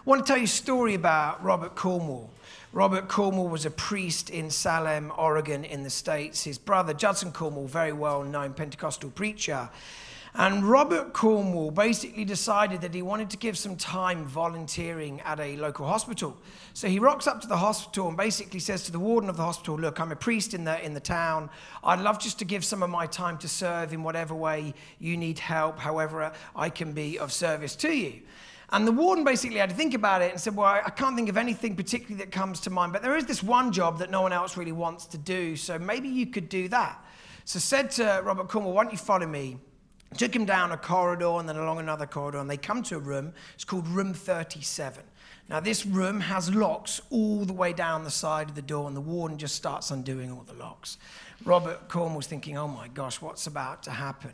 I want to tell you a story about Robert Cornwall. Robert Cornwall was a priest in Salem, Oregon, in the States. His brother, Judson Cornwall, very well known Pentecostal preacher. And Robert Cornwall basically decided that he wanted to give some time volunteering at a local hospital. So he rocks up to the hospital and basically says to the warden of the hospital, Look, I'm a priest in the, in the town. I'd love just to give some of my time to serve in whatever way you need help, however I can be of service to you. And the warden basically had to think about it and said, Well, I can't think of anything particularly that comes to mind, but there is this one job that no one else really wants to do, so maybe you could do that. So said to Robert Cornwall, Why don't you follow me? Took him down a corridor and then along another corridor, and they come to a room. It's called Room 37. Now, this room has locks all the way down the side of the door, and the warden just starts undoing all the locks. Robert Cornwall's thinking, oh my gosh, what's about to happen?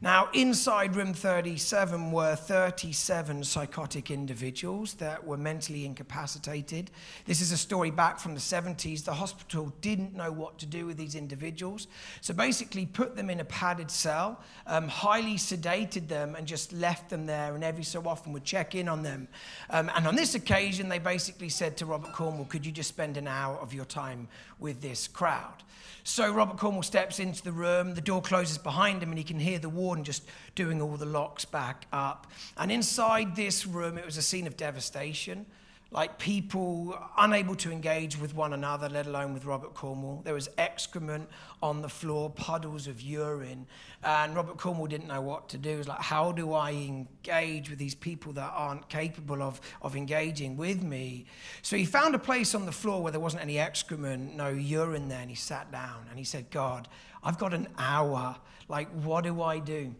Now, inside room 37 were 37 psychotic individuals that were mentally incapacitated. This is a story back from the 70s. The hospital didn't know what to do with these individuals. So basically, put them in a padded cell, um, highly sedated them, and just left them there, and every so often would check in on them. Um, and on this occasion, they basically said to Robert Cornwall, Could you just spend an hour of your time with this crowd? So Robert Cornwall steps into the room, the door closes behind him, and he can hear the warden just doing all the locks back up. And inside this room, it was a scene of devastation like people unable to engage with one another, let alone with Robert Cornwall. There was excrement on the floor, puddles of urine, and Robert Cornwall didn't know what to do. He was like, how do I engage with these people that aren't capable of, of engaging with me? So he found a place on the floor where there wasn't any excrement, no urine there, and he sat down and he said, God, I've got an hour. Like, what do I do?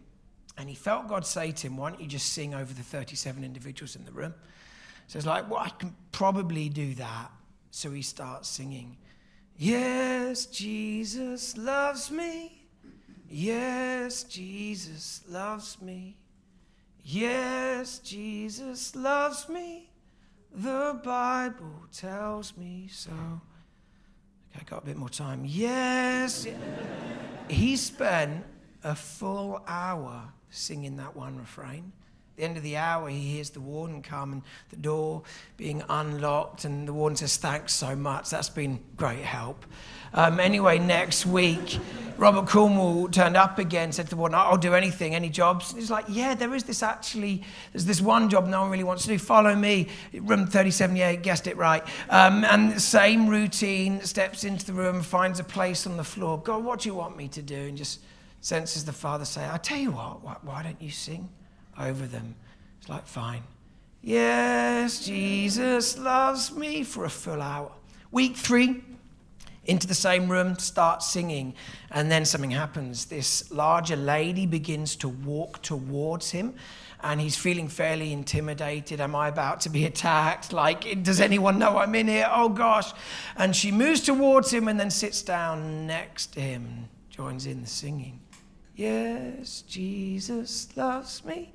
And he felt God say to him, Why don't you just sing over the 37 individuals in the room? So it's like, well, I can probably do that. So he starts singing, Yes, Jesus loves me. Yes, Jesus loves me. Yes, Jesus loves me. The Bible tells me so. Okay, I got a bit more time. Yes. he spent a full hour singing that one refrain the end of the hour, he hears the warden come and the door being unlocked, and the warden says, Thanks so much. That's been great help. Um, anyway, next week, Robert Cornwall turned up again, said to the warden, I'll do anything, any jobs. And he's like, Yeah, there is this actually, there's this one job no one really wants to do. Follow me. Room 37, yeah, guessed it right. Um, and same routine, steps into the room, finds a place on the floor. God, what do you want me to do? And just senses the father say, I tell you what, why, why don't you sing? Over them. It's like, fine. Yes, Jesus loves me for a full hour. Week three, into the same room, start singing, and then something happens. This larger lady begins to walk towards him, and he's feeling fairly intimidated. Am I about to be attacked? Like, does anyone know I'm in here? Oh gosh. And she moves towards him and then sits down next to him, joins in the singing. Yes, Jesus loves me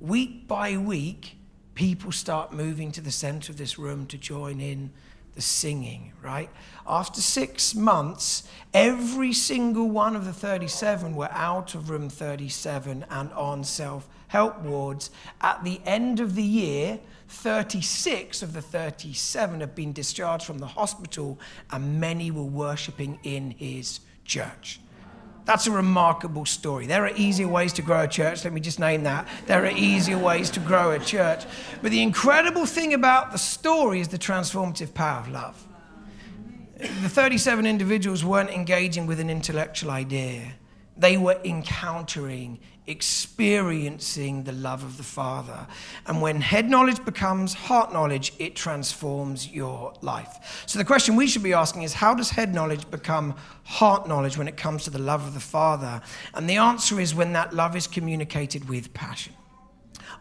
week by week, people start moving to the center of this room to join in the singing, right? After six months, every single one of the 37 were out of room 37 and on self help wards. At the end of the year, 36 of the 37 have been discharged from the hospital, and many were worshiping in his church. That's a remarkable story. There are easier ways to grow a church. Let me just name that. There are easier ways to grow a church. But the incredible thing about the story is the transformative power of love. The 37 individuals weren't engaging with an intellectual idea, they were encountering experiencing the love of the Father. And when head knowledge becomes heart knowledge, it transforms your life. So the question we should be asking is how does head knowledge become heart knowledge when it comes to the love of the Father? And the answer is when that love is communicated with passion.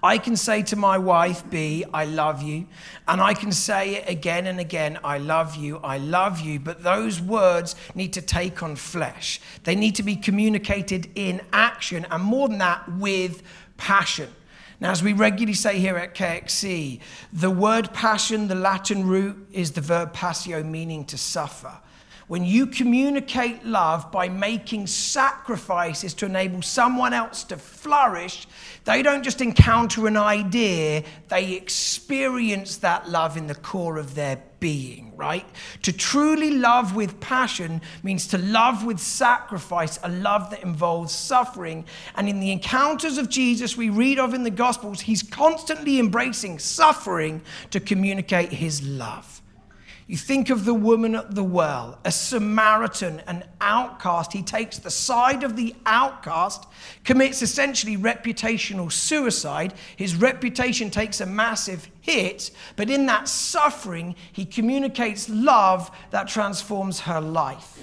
I can say to my wife, B, I love you. And I can say it again and again, I love you, I love you. But those words need to take on flesh. They need to be communicated in action, and more than that, with passion. Now, as we regularly say here at KXC, the word passion, the Latin root, is the verb passio, meaning to suffer. When you communicate love by making sacrifices to enable someone else to flourish, they don't just encounter an idea, they experience that love in the core of their being, right? To truly love with passion means to love with sacrifice, a love that involves suffering. And in the encounters of Jesus we read of in the Gospels, he's constantly embracing suffering to communicate his love. You think of the woman at the well, a Samaritan, an outcast. He takes the side of the outcast, commits essentially reputational suicide. His reputation takes a massive hit, but in that suffering, he communicates love that transforms her life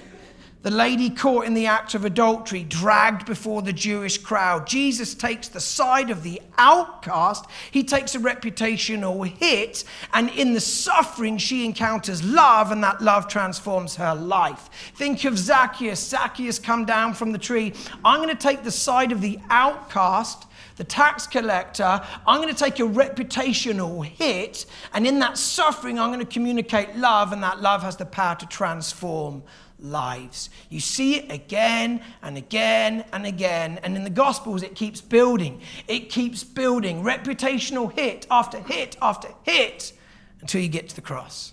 the lady caught in the act of adultery, dragged before the Jewish crowd. Jesus takes the side of the outcast. He takes a reputational hit, and in the suffering, she encounters love, and that love transforms her life. Think of Zacchaeus. Zacchaeus come down from the tree. I'm going to take the side of the outcast the tax collector, I'm going to take a reputational hit, and in that suffering, I'm going to communicate love, and that love has the power to transform lives. You see it again and again and again. And in the Gospels, it keeps building. It keeps building. Reputational hit after hit after hit until you get to the cross.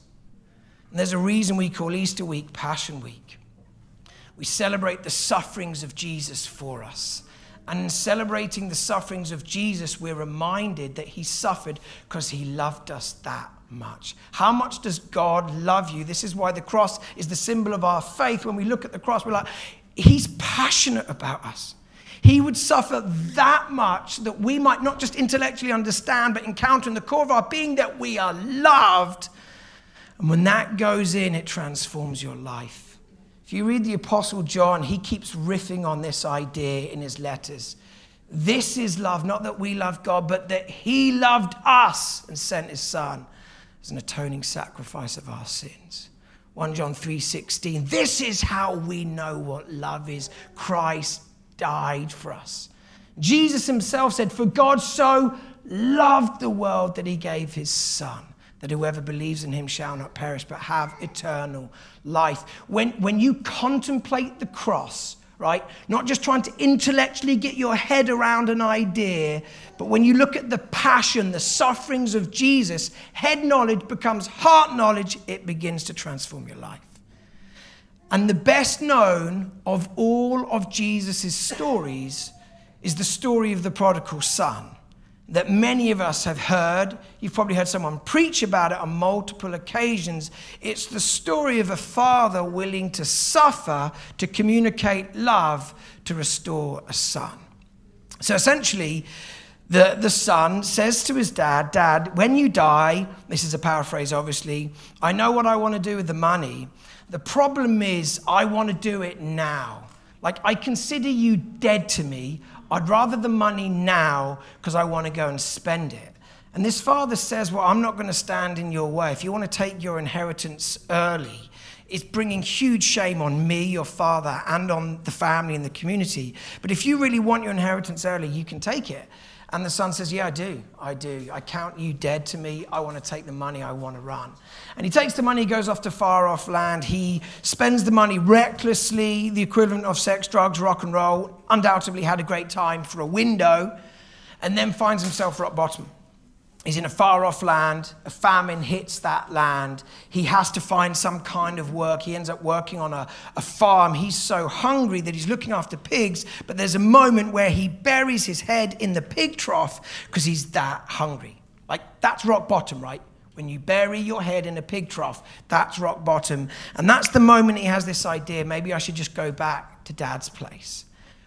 And there's a reason we call Easter week Passion Week. We celebrate the sufferings of Jesus for us. And in celebrating the sufferings of Jesus, we're reminded that he suffered because he loved us that much. How much does God love you? This is why the cross is the symbol of our faith. When we look at the cross, we're like, He's passionate about us. He would suffer that much that we might not just intellectually understand, but encounter in the core of our being that we are loved. And when that goes in, it transforms your life. If you read the Apostle John, he keeps riffing on this idea in his letters. This is love, not that we love God, but that he loved us and sent his son as an atoning sacrifice of our sins. 1 John 3:16 This is how we know what love is. Christ died for us. Jesus himself said, "For God so loved the world that he gave his son." that whoever believes in him shall not perish but have eternal life. When, when you contemplate the cross, right? Not just trying to intellectually get your head around an idea, but when you look at the passion, the sufferings of Jesus, head knowledge becomes heart knowledge, it begins to transform your life. And the best known of all of Jesus' stories is the story of the prodigal son that many of us have heard. You've probably heard someone preach about it on multiple occasions. It's the story of a father willing to suffer to communicate love to restore a son. So essentially, the, the son says to his dad, Dad, when you die, this is a paraphrase obviously, I know what I want to do with the money. The problem is, I want to do it now. Like, I consider you dead to me. I'd rather the money now because I want to go and spend it. And this father says, Well, I'm not going to stand in your way. If you want to take your inheritance early, it's bringing huge shame on me, your father, and on the family and the community. But if you really want your inheritance early, you can take it. And the son says, Yeah, I do. I do. I count you dead to me. I want to take the money. I want to run. And he takes the money, he goes off to far off land. He spends the money recklessly, the equivalent of sex, drugs, rock and roll. Undoubtedly had a great time for a window, and then finds himself rock bottom. He's in a far off land. A famine hits that land. He has to find some kind of work. He ends up working on a, a farm. He's so hungry that he's looking after pigs, but there's a moment where he buries his head in the pig trough because he's that hungry. Like, that's rock bottom, right? When you bury your head in a pig trough, that's rock bottom. And that's the moment he has this idea maybe I should just go back to dad's place.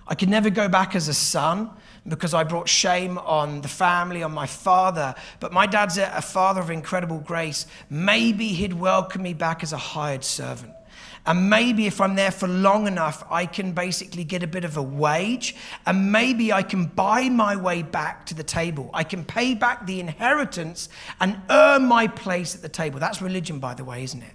I could never go back as a son because I brought shame on the family, on my father. But my dad's a father of incredible grace. Maybe he'd welcome me back as a hired servant. And maybe if I'm there for long enough, I can basically get a bit of a wage. And maybe I can buy my way back to the table. I can pay back the inheritance and earn my place at the table. That's religion, by the way, isn't it?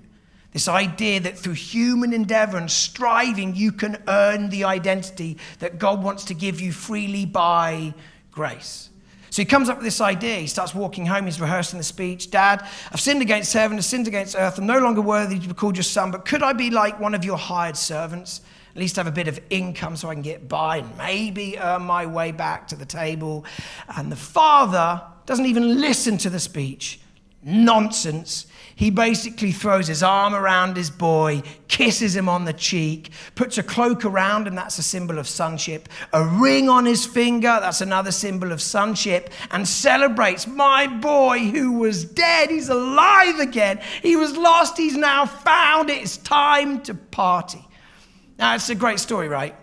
This idea that through human endeavor and striving, you can earn the identity that God wants to give you freely by grace. So he comes up with this idea. He starts walking home. He's rehearsing the speech. Dad, I've sinned against heaven. I've sinned against earth. I'm no longer worthy to be called your son, but could I be like one of your hired servants? At least have a bit of income so I can get by and maybe earn my way back to the table. And the father doesn't even listen to the speech. Nonsense. He basically throws his arm around his boy, kisses him on the cheek, puts a cloak around him, that's a symbol of sonship, a ring on his finger, that's another symbol of sonship, and celebrates my boy who was dead, he's alive again. He was lost, he's now found. It's time to party. Now, it's a great story, right?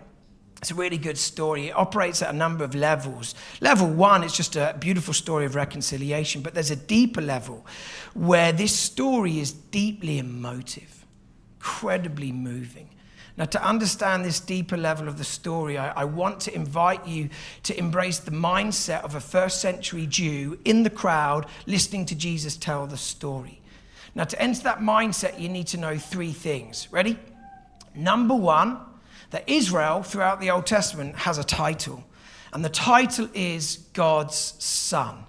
It's a really good story. It operates at a number of levels. Level one, it's just a beautiful story of reconciliation, but there's a deeper level where this story is deeply emotive, incredibly moving. Now, to understand this deeper level of the story, I, I, want to invite you to embrace the mindset of a first century Jew in the crowd listening to Jesus tell the story. Now, to enter that mindset, you need to know three things. Ready? Number one, that Israel, throughout the Old Testament, has a title, and the title is God's Son.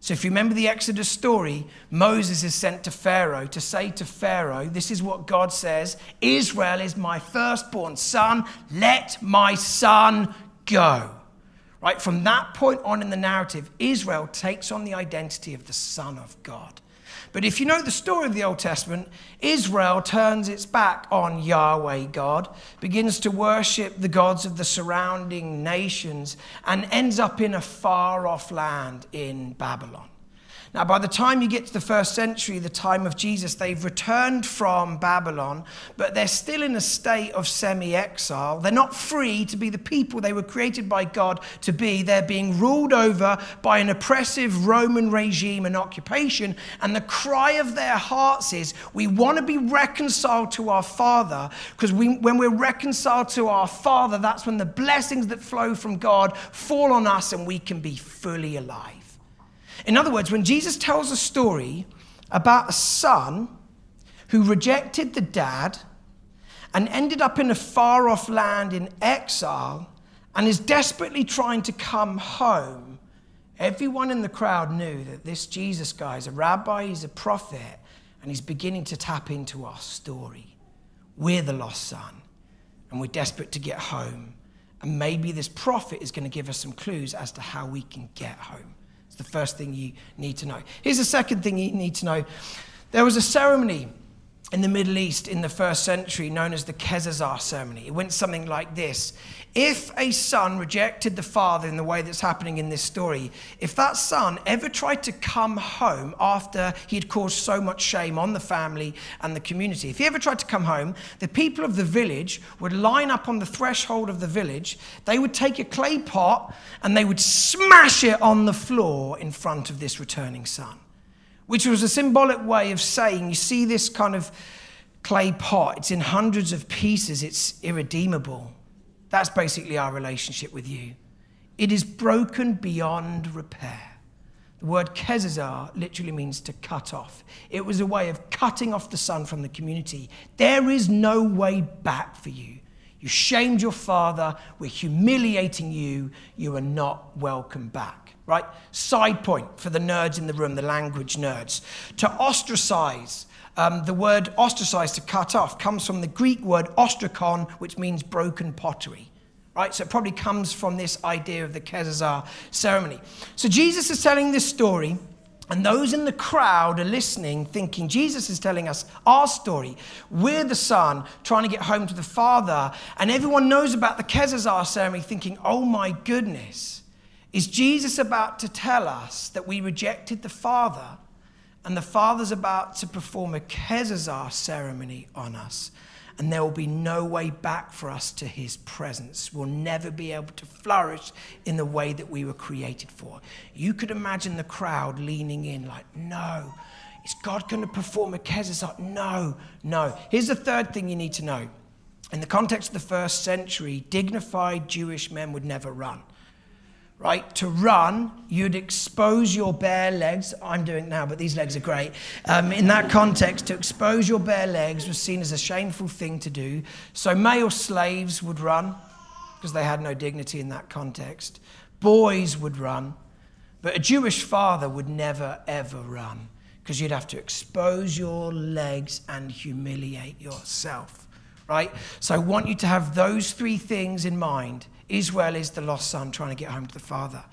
So, if you remember the Exodus story, Moses is sent to Pharaoh to say to Pharaoh, This is what God says Israel is my firstborn son. Let my son go. Right? From that point on in the narrative, Israel takes on the identity of the Son of God. But if you know the story of the Old Testament, Israel turns its back on Yahweh God, begins to worship the gods of the surrounding nations, and ends up in a far off land in Babylon. Now, by the time you get to the first century, the time of Jesus, they've returned from Babylon, but they're still in a state of semi exile. They're not free to be the people they were created by God to be. They're being ruled over by an oppressive Roman regime and occupation. And the cry of their hearts is, We want to be reconciled to our Father, because we, when we're reconciled to our Father, that's when the blessings that flow from God fall on us and we can be fully alive. In other words, when Jesus tells a story about a son who rejected the dad and ended up in a far off land in exile and is desperately trying to come home, everyone in the crowd knew that this Jesus guy is a rabbi, he's a prophet, and he's beginning to tap into our story. We're the lost son, and we're desperate to get home. And maybe this prophet is going to give us some clues as to how we can get home the first thing you need to know. Here's the second thing you need to know there was a ceremony in the Middle East in the first century known as the Kezazah ceremony. It went something like this If a son rejected the father in the way that's happening in this story, if that son ever tried to come home after he'd caused so much shame on the family and the community, if he ever tried to come home, the people of the village would line up on the threshold of the village, they would take a clay pot and they would smash it on the floor in front of this returning son which was a symbolic way of saying, you see this kind of clay pot, it's in hundreds of pieces, it's irredeemable. That's basically our relationship with you. It is broken beyond repair. The word kezazah literally means to cut off. It was a way of cutting off the son from the community. There is no way back for you. You shamed your father. We're humiliating you. You are not welcome back right? Side point for the nerds in the room, the language nerds. To ostracize, um, the word ostracize, to cut off, comes from the Greek word ostrakon, which means broken pottery. Right? So it probably comes from this idea of the Kezazah ceremony. So Jesus is telling this story, and those in the crowd are listening, thinking Jesus is telling us our story. We're the son trying to get home to the father, and everyone knows about the Kezazah ceremony, thinking, oh my goodness. Is Jesus about to tell us that we rejected the Father and the Father's about to perform a Kezazah ceremony on us? And there will be no way back for us to his presence. We'll never be able to flourish in the way that we were created for. You could imagine the crowd leaning in, like, no, is God going to perform a Kezazah? No, no. Here's the third thing you need to know. In the context of the first century, dignified Jewish men would never run right? To run, you'd expose your bare legs. I'm doing now, but these legs are great. Um, in that context, to expose your bare legs was seen as a shameful thing to do. So male slaves would run because they had no dignity in that context. Boys would run. But a Jewish father would never, ever run because you'd have to expose your legs and humiliate yourself, right? So I want you to have those three things in mind. Israel is the lost son trying to get home to the father.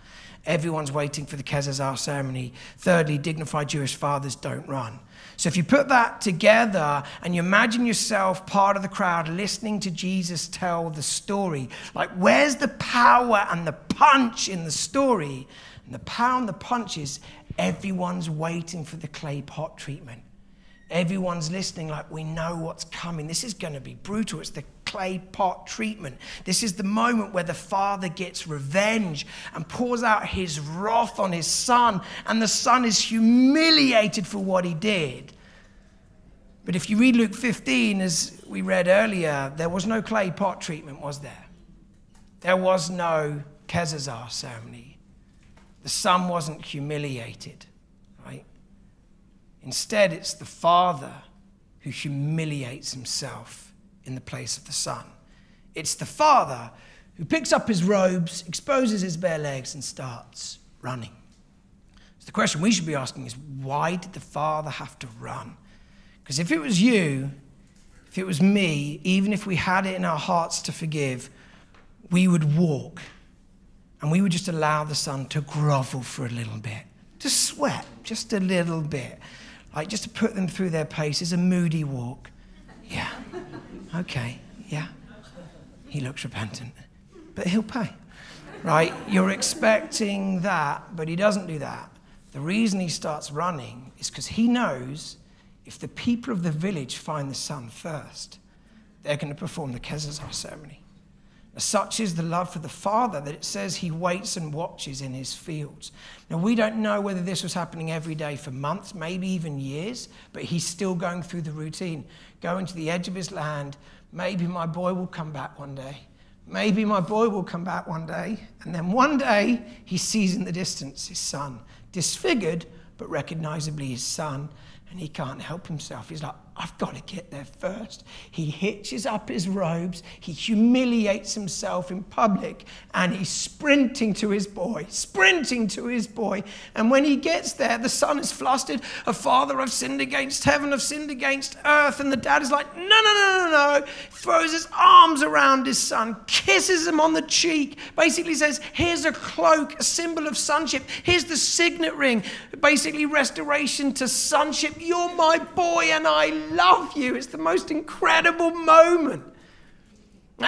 Everyone's waiting for the Kezazah ceremony. Thirdly, dignified Jewish fathers don't run. So if you put that together and you imagine yourself part of the crowd listening to Jesus tell the story, like where's the power and the punch in the story? And the power and the punch is everyone's waiting for the clay pot treatment. Everyone's listening, like, we know what's coming. This is going to be brutal. It's the clay pot treatment. This is the moment where the father gets revenge and pours out his wrath on his son, and the son is humiliated for what he did. But if you read Luke 15, as we read earlier, there was no clay pot treatment, was there? There was no Kezazah ceremony. The son wasn't humiliated. Instead, it's the Father who humiliates himself in the place of the Son. It's the Father who picks up his robes, exposes his bare legs, and starts running. So the question we should be asking is why did the Father have to run? Because if it was you, if it was me, even if we had it in our hearts to forgive, we would walk and we would just allow the Son to grovel for a little bit, to sweat just a little bit like just to put them through their paces, a moody walk. Yeah. Okay. Yeah. He looks repentant, but he'll pay. Right? You're expecting that, but he doesn't do that. The reason he starts running is because he knows if the people of the village find the son first, they're going to perform the Kezazah ceremony. Such is the love for the Father that it says he waits and watches in his fields. Now, we don't know whether this was happening every day for months, maybe even years, but he's still going through the routine, going to the edge of his land. Maybe my boy will come back one day. Maybe my boy will come back one day. And then one day he sees in the distance his son, disfigured, but recognizably his son, and he can't help himself. He's like, I've got to get there first. He hitches up his robes, he humiliates himself in public, and he's sprinting to his boy, sprinting to his boy. And when he gets there, the son is flustered. A father, I've sinned against heaven, I've sinned against earth. And the dad is like, no, no, no, no, no. Throws his arms around his son, kisses him on the cheek, basically says, Here's a cloak, a symbol of sonship. Here's the signet ring, basically restoration to sonship. You're my boy, and I love you. It's the most incredible moment.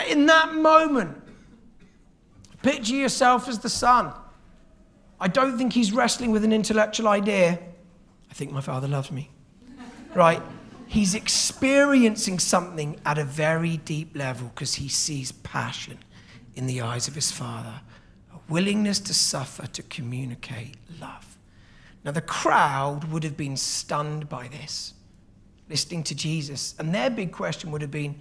In that moment, picture yourself as the son. I don't think he's wrestling with an intellectual idea. I think my father loves me. Right? He's experiencing something at a very deep level because he sees passion in the eyes of his father, a willingness to suffer to communicate love. Now, the crowd would have been stunned by this listening to Jesus. And their big question would have been,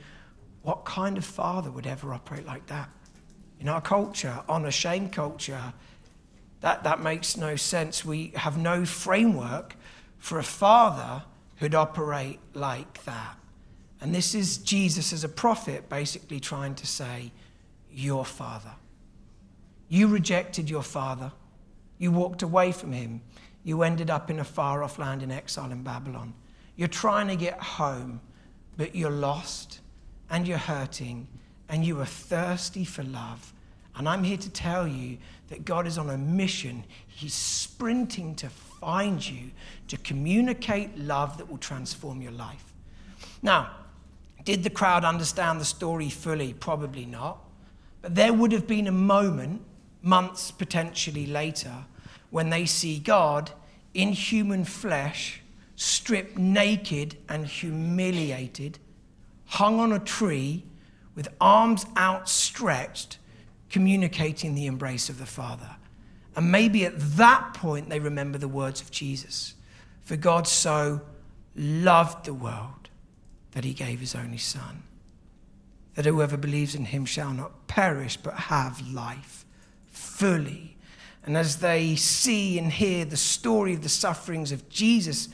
what kind of father would ever operate like that? In our culture, on a shame culture, that, that makes no sense. We have no framework for a father who'd operate like that. And this is Jesus as a prophet basically trying to say, Your father. You rejected your father. You walked away from him. You ended up in a far off land in exile in Babylon. You're trying to get home, but you're lost and you're hurting and you are thirsty for love. And I'm here to tell you that God is on a mission. He's sprinting to find you, to communicate love that will transform your life. Now, did the crowd understand the story fully? Probably not. But there would have been a moment, months potentially later, when they see God in human flesh stripped naked and humiliated, hung on a tree with arms outstretched, communicating the embrace of the Father. And maybe at that point they remember the words of Jesus For God so loved the world that he gave his only Son, that whoever believes in him shall not perish but have life fully. And as they see and hear the story of the sufferings of Jesus,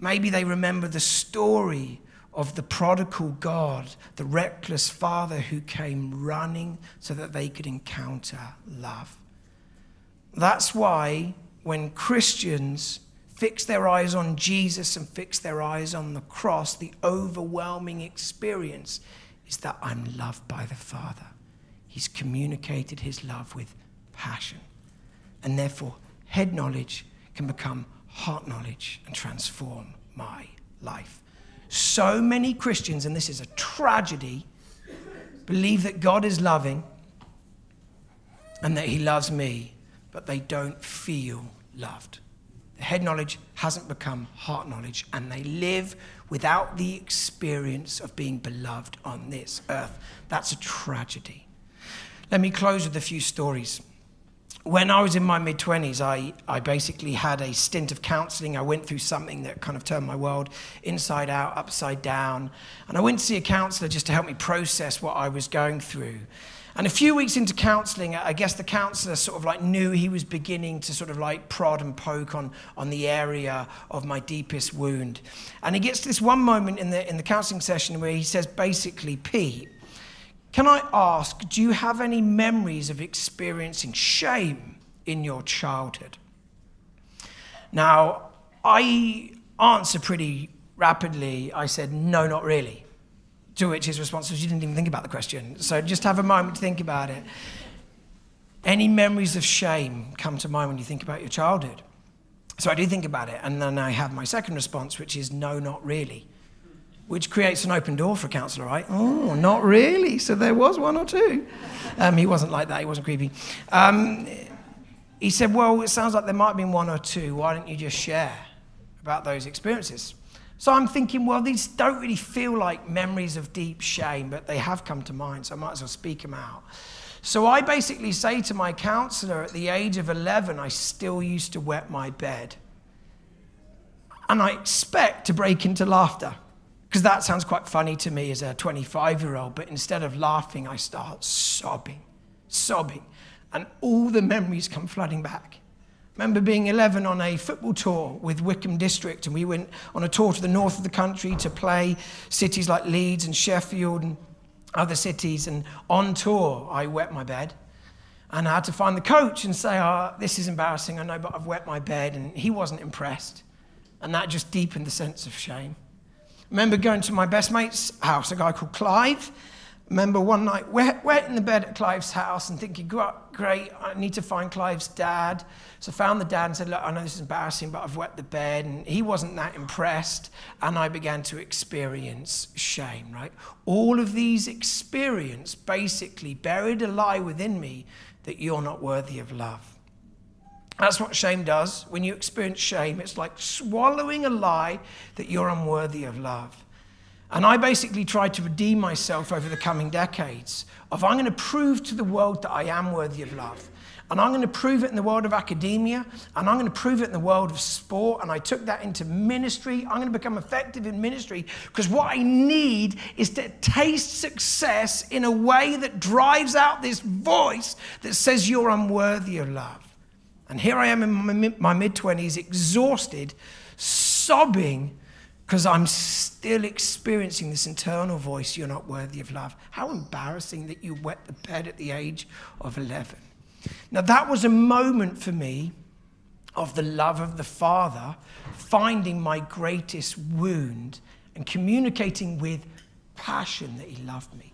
Maybe they remember the story of the prodigal God, the reckless father who came running so that they could encounter love. That's why when Christians fix their eyes on Jesus and fix their eyes on the cross, the overwhelming experience is that I'm loved by the Father. He's communicated his love with passion. And therefore, head knowledge can become heart knowledge and transform my life. So many Christians, and this is a tragedy, believe that God is loving and that he loves me, but they don't feel loved. The head knowledge hasn't become heart knowledge, and they live without the experience of being beloved on this earth. That's a tragedy. Let me close with a few stories when I was in my mid 20s, I, I basically had a stint of counseling. I went through something that kind of turned my world inside out, upside down. And I went to see a counselor just to help me process what I was going through. And a few weeks into counseling, I guess the counselor sort of like knew he was beginning to sort of like prod and poke on, on the area of my deepest wound. And he gets to this one moment in the, in the counseling session where he says basically, Pete, can I ask, do you have any memories of experiencing shame in your childhood? Now, I answer pretty rapidly. I said, no, not really. To which his response was, you didn't even think about the question. So just have a moment to think about it. Any memories of shame come to mind when you think about your childhood? So I do think about it. And then I have my second response, which is, no, not really which creates an open door for a counsellor, right? Oh, not really. So there was one or two. Um, he wasn't like that, he wasn't creepy. Um, he said, Well, it sounds like there might have been one or two. Why don't you just share about those experiences? So I'm thinking, well, these don't really feel like memories of deep shame, but they have come to mind, so I might as well speak them out. So I basically say to my counselor at the age of 11, I still used to wet my bed. And I expect to break into laughter because that sounds quite funny to me as a 25 year old, but instead of laughing, I start sobbing, sobbing, and all the memories come flooding back. remember being 11 on a football tour with Wickham District, and we went on a tour to the north of the country to play cities like Leeds and Sheffield and other cities. And on tour, I wet my bed. And I had to find the coach and say, oh, this is embarrassing, I know, but I've wet my bed. And he wasn't impressed. And that just deepened the sense of shame remember going to my best mate's house, a guy called Clive. remember one night, wet in the bed at Clive's house and thinking, great, I need to find Clive's dad. So I found the dad and said, look, I know this is embarrassing, but I've wet the bed. And he wasn't that impressed. And I began to experience shame, right? All of these experiences basically buried a lie within me that you're not worthy of love. That's what shame does. When you experience shame, it's like swallowing a lie that you're unworthy of love. And I basically tried to redeem myself over the coming decades of I'm going to prove to the world that I am worthy of love. And I'm going to prove it in the world of academia, and I'm going to prove it in the world of sport. And I took that into ministry. I'm going to become effective in ministry because what I need is to taste success in a way that drives out this voice that says you're unworthy of love. And here I am in my mid 20s, exhausted, sobbing, because I'm still experiencing this internal voice you're not worthy of love. How embarrassing that you wet the bed at the age of 11. Now, that was a moment for me of the love of the Father finding my greatest wound and communicating with passion that He loved me.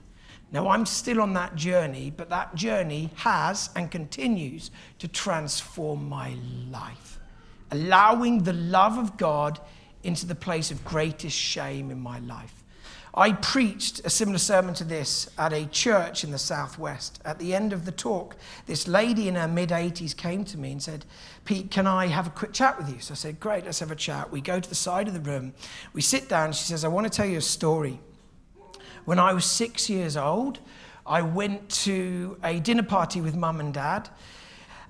Now, I'm still on that journey, but that journey has and continues to transform my life, allowing the love of God into the place of greatest shame in my life. I preached a similar sermon to this at a church in the southwest. At the end of the talk, this lady in her mid 80s came to me and said, Pete, can I have a quick chat with you? So I said, Great, let's have a chat. We go to the side of the room, we sit down. She says, I want to tell you a story. When I was six years old, I went to a dinner party with mum and dad.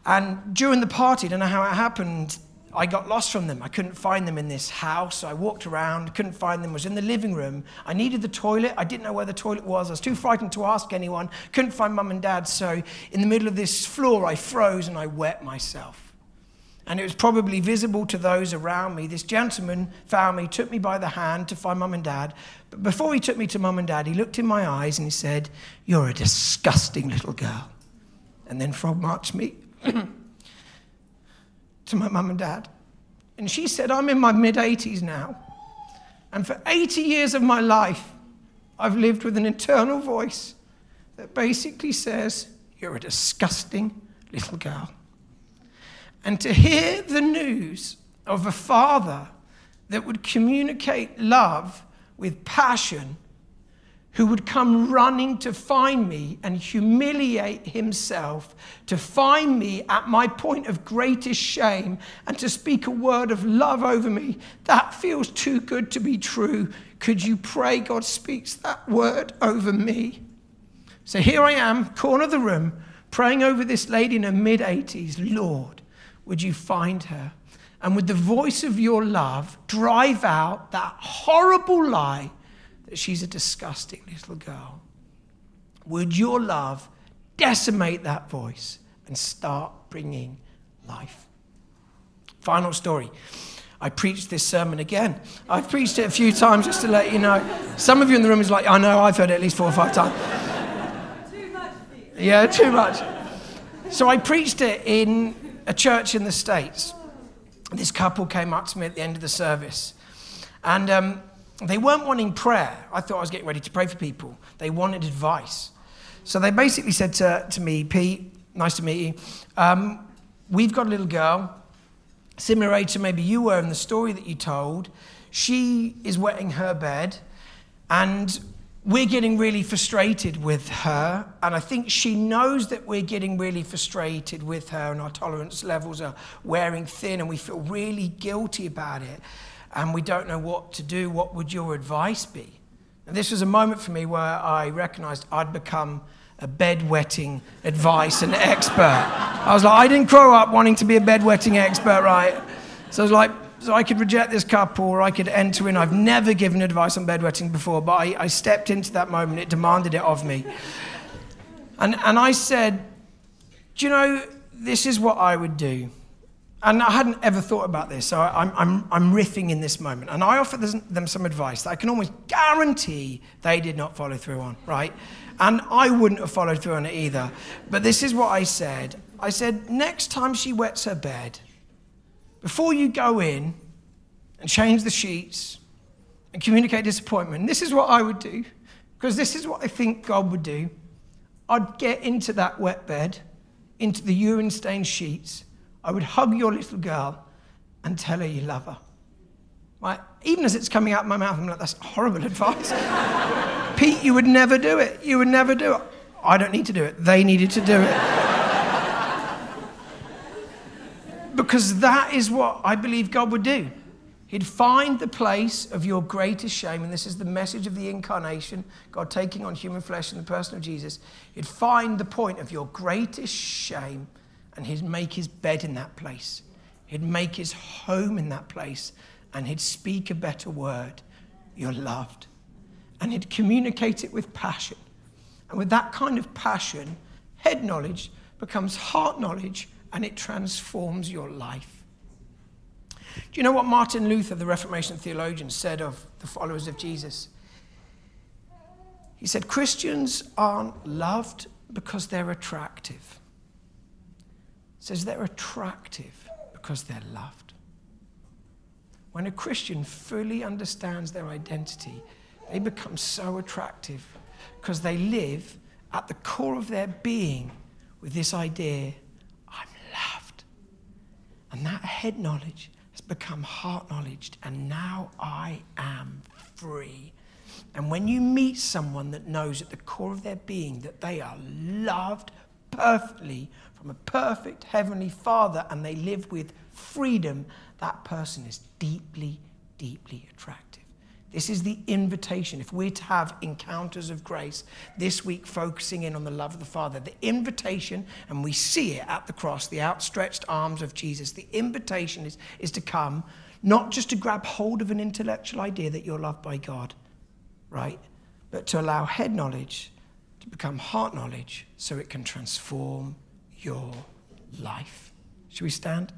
And during the party, I don't know how it happened, I got lost from them. I couldn't find them in this house. I walked around, couldn't find them, was in the living room. I needed the toilet. I didn't know where the toilet was. I was too frightened to ask anyone. Couldn't find mum and dad. So in the middle of this floor, I froze and I wet myself and it was probably visible to those around me. This gentleman found me, took me by the hand to find mum and dad. But before he took me to mum and dad, he looked in my eyes and he said, You're a disgusting little girl. And then frog marched me. to my mum and dad. And she said, I'm in my mid 80s now. And for 80 years of my life, I've lived with an internal voice that basically says, You're a disgusting little girl. And to hear the news of a father that would communicate love with passion who would come running to find me and humiliate himself, to find me at my point of greatest shame, and to speak a word of love over me. That feels too good to be true. Could you pray God speaks that word over me? So here I am, corner of the room, praying over this lady in her mid 80s. Lord, would you find her? And with the voice of your love, drive out that horrible lie that she's a disgusting little girl. Would your love decimate that voice and start bringing life? Final story. I preached this sermon again. I've preached it a few times just to let you know. Some of you in the room is like, I know, I've heard it at least four or five times. too much. Yeah, too much. So I preached it in a church in the States. This couple came up to me at the end of the service. And um, they weren't wanting prayer. I thought I was getting ready to pray for people. They wanted advice. So they basically said to, to me, Pete, nice to meet you. Um, we've got a little girl, similar age to maybe you were in the story that you told. She is wetting her bed, and we're getting really frustrated with her. And I think she knows that we're getting really frustrated with her, and our tolerance levels are wearing thin, and we feel really guilty about it and we don't know what to do, what would your advice be? And this was a moment for me where I recognized I'd become a bedwetting advice and expert. I was like, I didn't grow up wanting to be a bedwetting expert, right? So I was like, so I could reject this couple or I could enter in. I've never given advice on bedwetting before, but I, I stepped into that moment. It demanded it of me. And, and I said, Do you know, this is what I would do. And I hadn't ever thought about this, so I'm, I'm, I'm riffing in this moment. And I offered them some advice that I can almost guarantee they did not follow through on, right? And I wouldn't have followed through on it either. But this is what I said I said, next time she wets her bed, before you go in and change the sheets and communicate disappointment, this is what I would do, because this is what I think God would do. I'd get into that wet bed, into the urine stained sheets I would hug your little girl and tell her you love her. Right? Even as it's coming out of my mouth, I'm like, that's horrible advice. Pete, you would never do it. You would never do it. I don't need to do it. They needed to do it. Because that is what I believe God would do. He'd find the place of your greatest shame, and this is the message of the incarnation, God taking on human flesh in the person of Jesus. He'd find the point of your greatest shame and he'd make his bed in that place. He'd make his home in that place and he'd speak a better word. You're loved. And he'd communicate it with passion. And with that kind of passion, head knowledge becomes heart knowledge and it transforms your life. Do you know what Martin Luther, the Reformation theologian, said of the followers of Jesus? He said, Christians aren't loved because they're attractive He says they're attractive because they're loved. When a Christian fully understands their identity, they become so attractive because they live at the core of their being with this idea. And that head knowledge has become heart knowledge, and now I am free. And when you meet someone that knows at the core of their being that they are loved perfectly from a perfect heavenly Father and they live with freedom, that person is deeply, deeply attractive. This is the invitation. If we're to have encounters of grace this week, focusing in on the love of the Father, the invitation, and we see it at the cross, the outstretched arms of Jesus, the invitation is, is to come, not just to grab hold of an intellectual idea that you're loved by God, right? But to allow head knowledge to become heart knowledge so it can transform your life. Should we stand?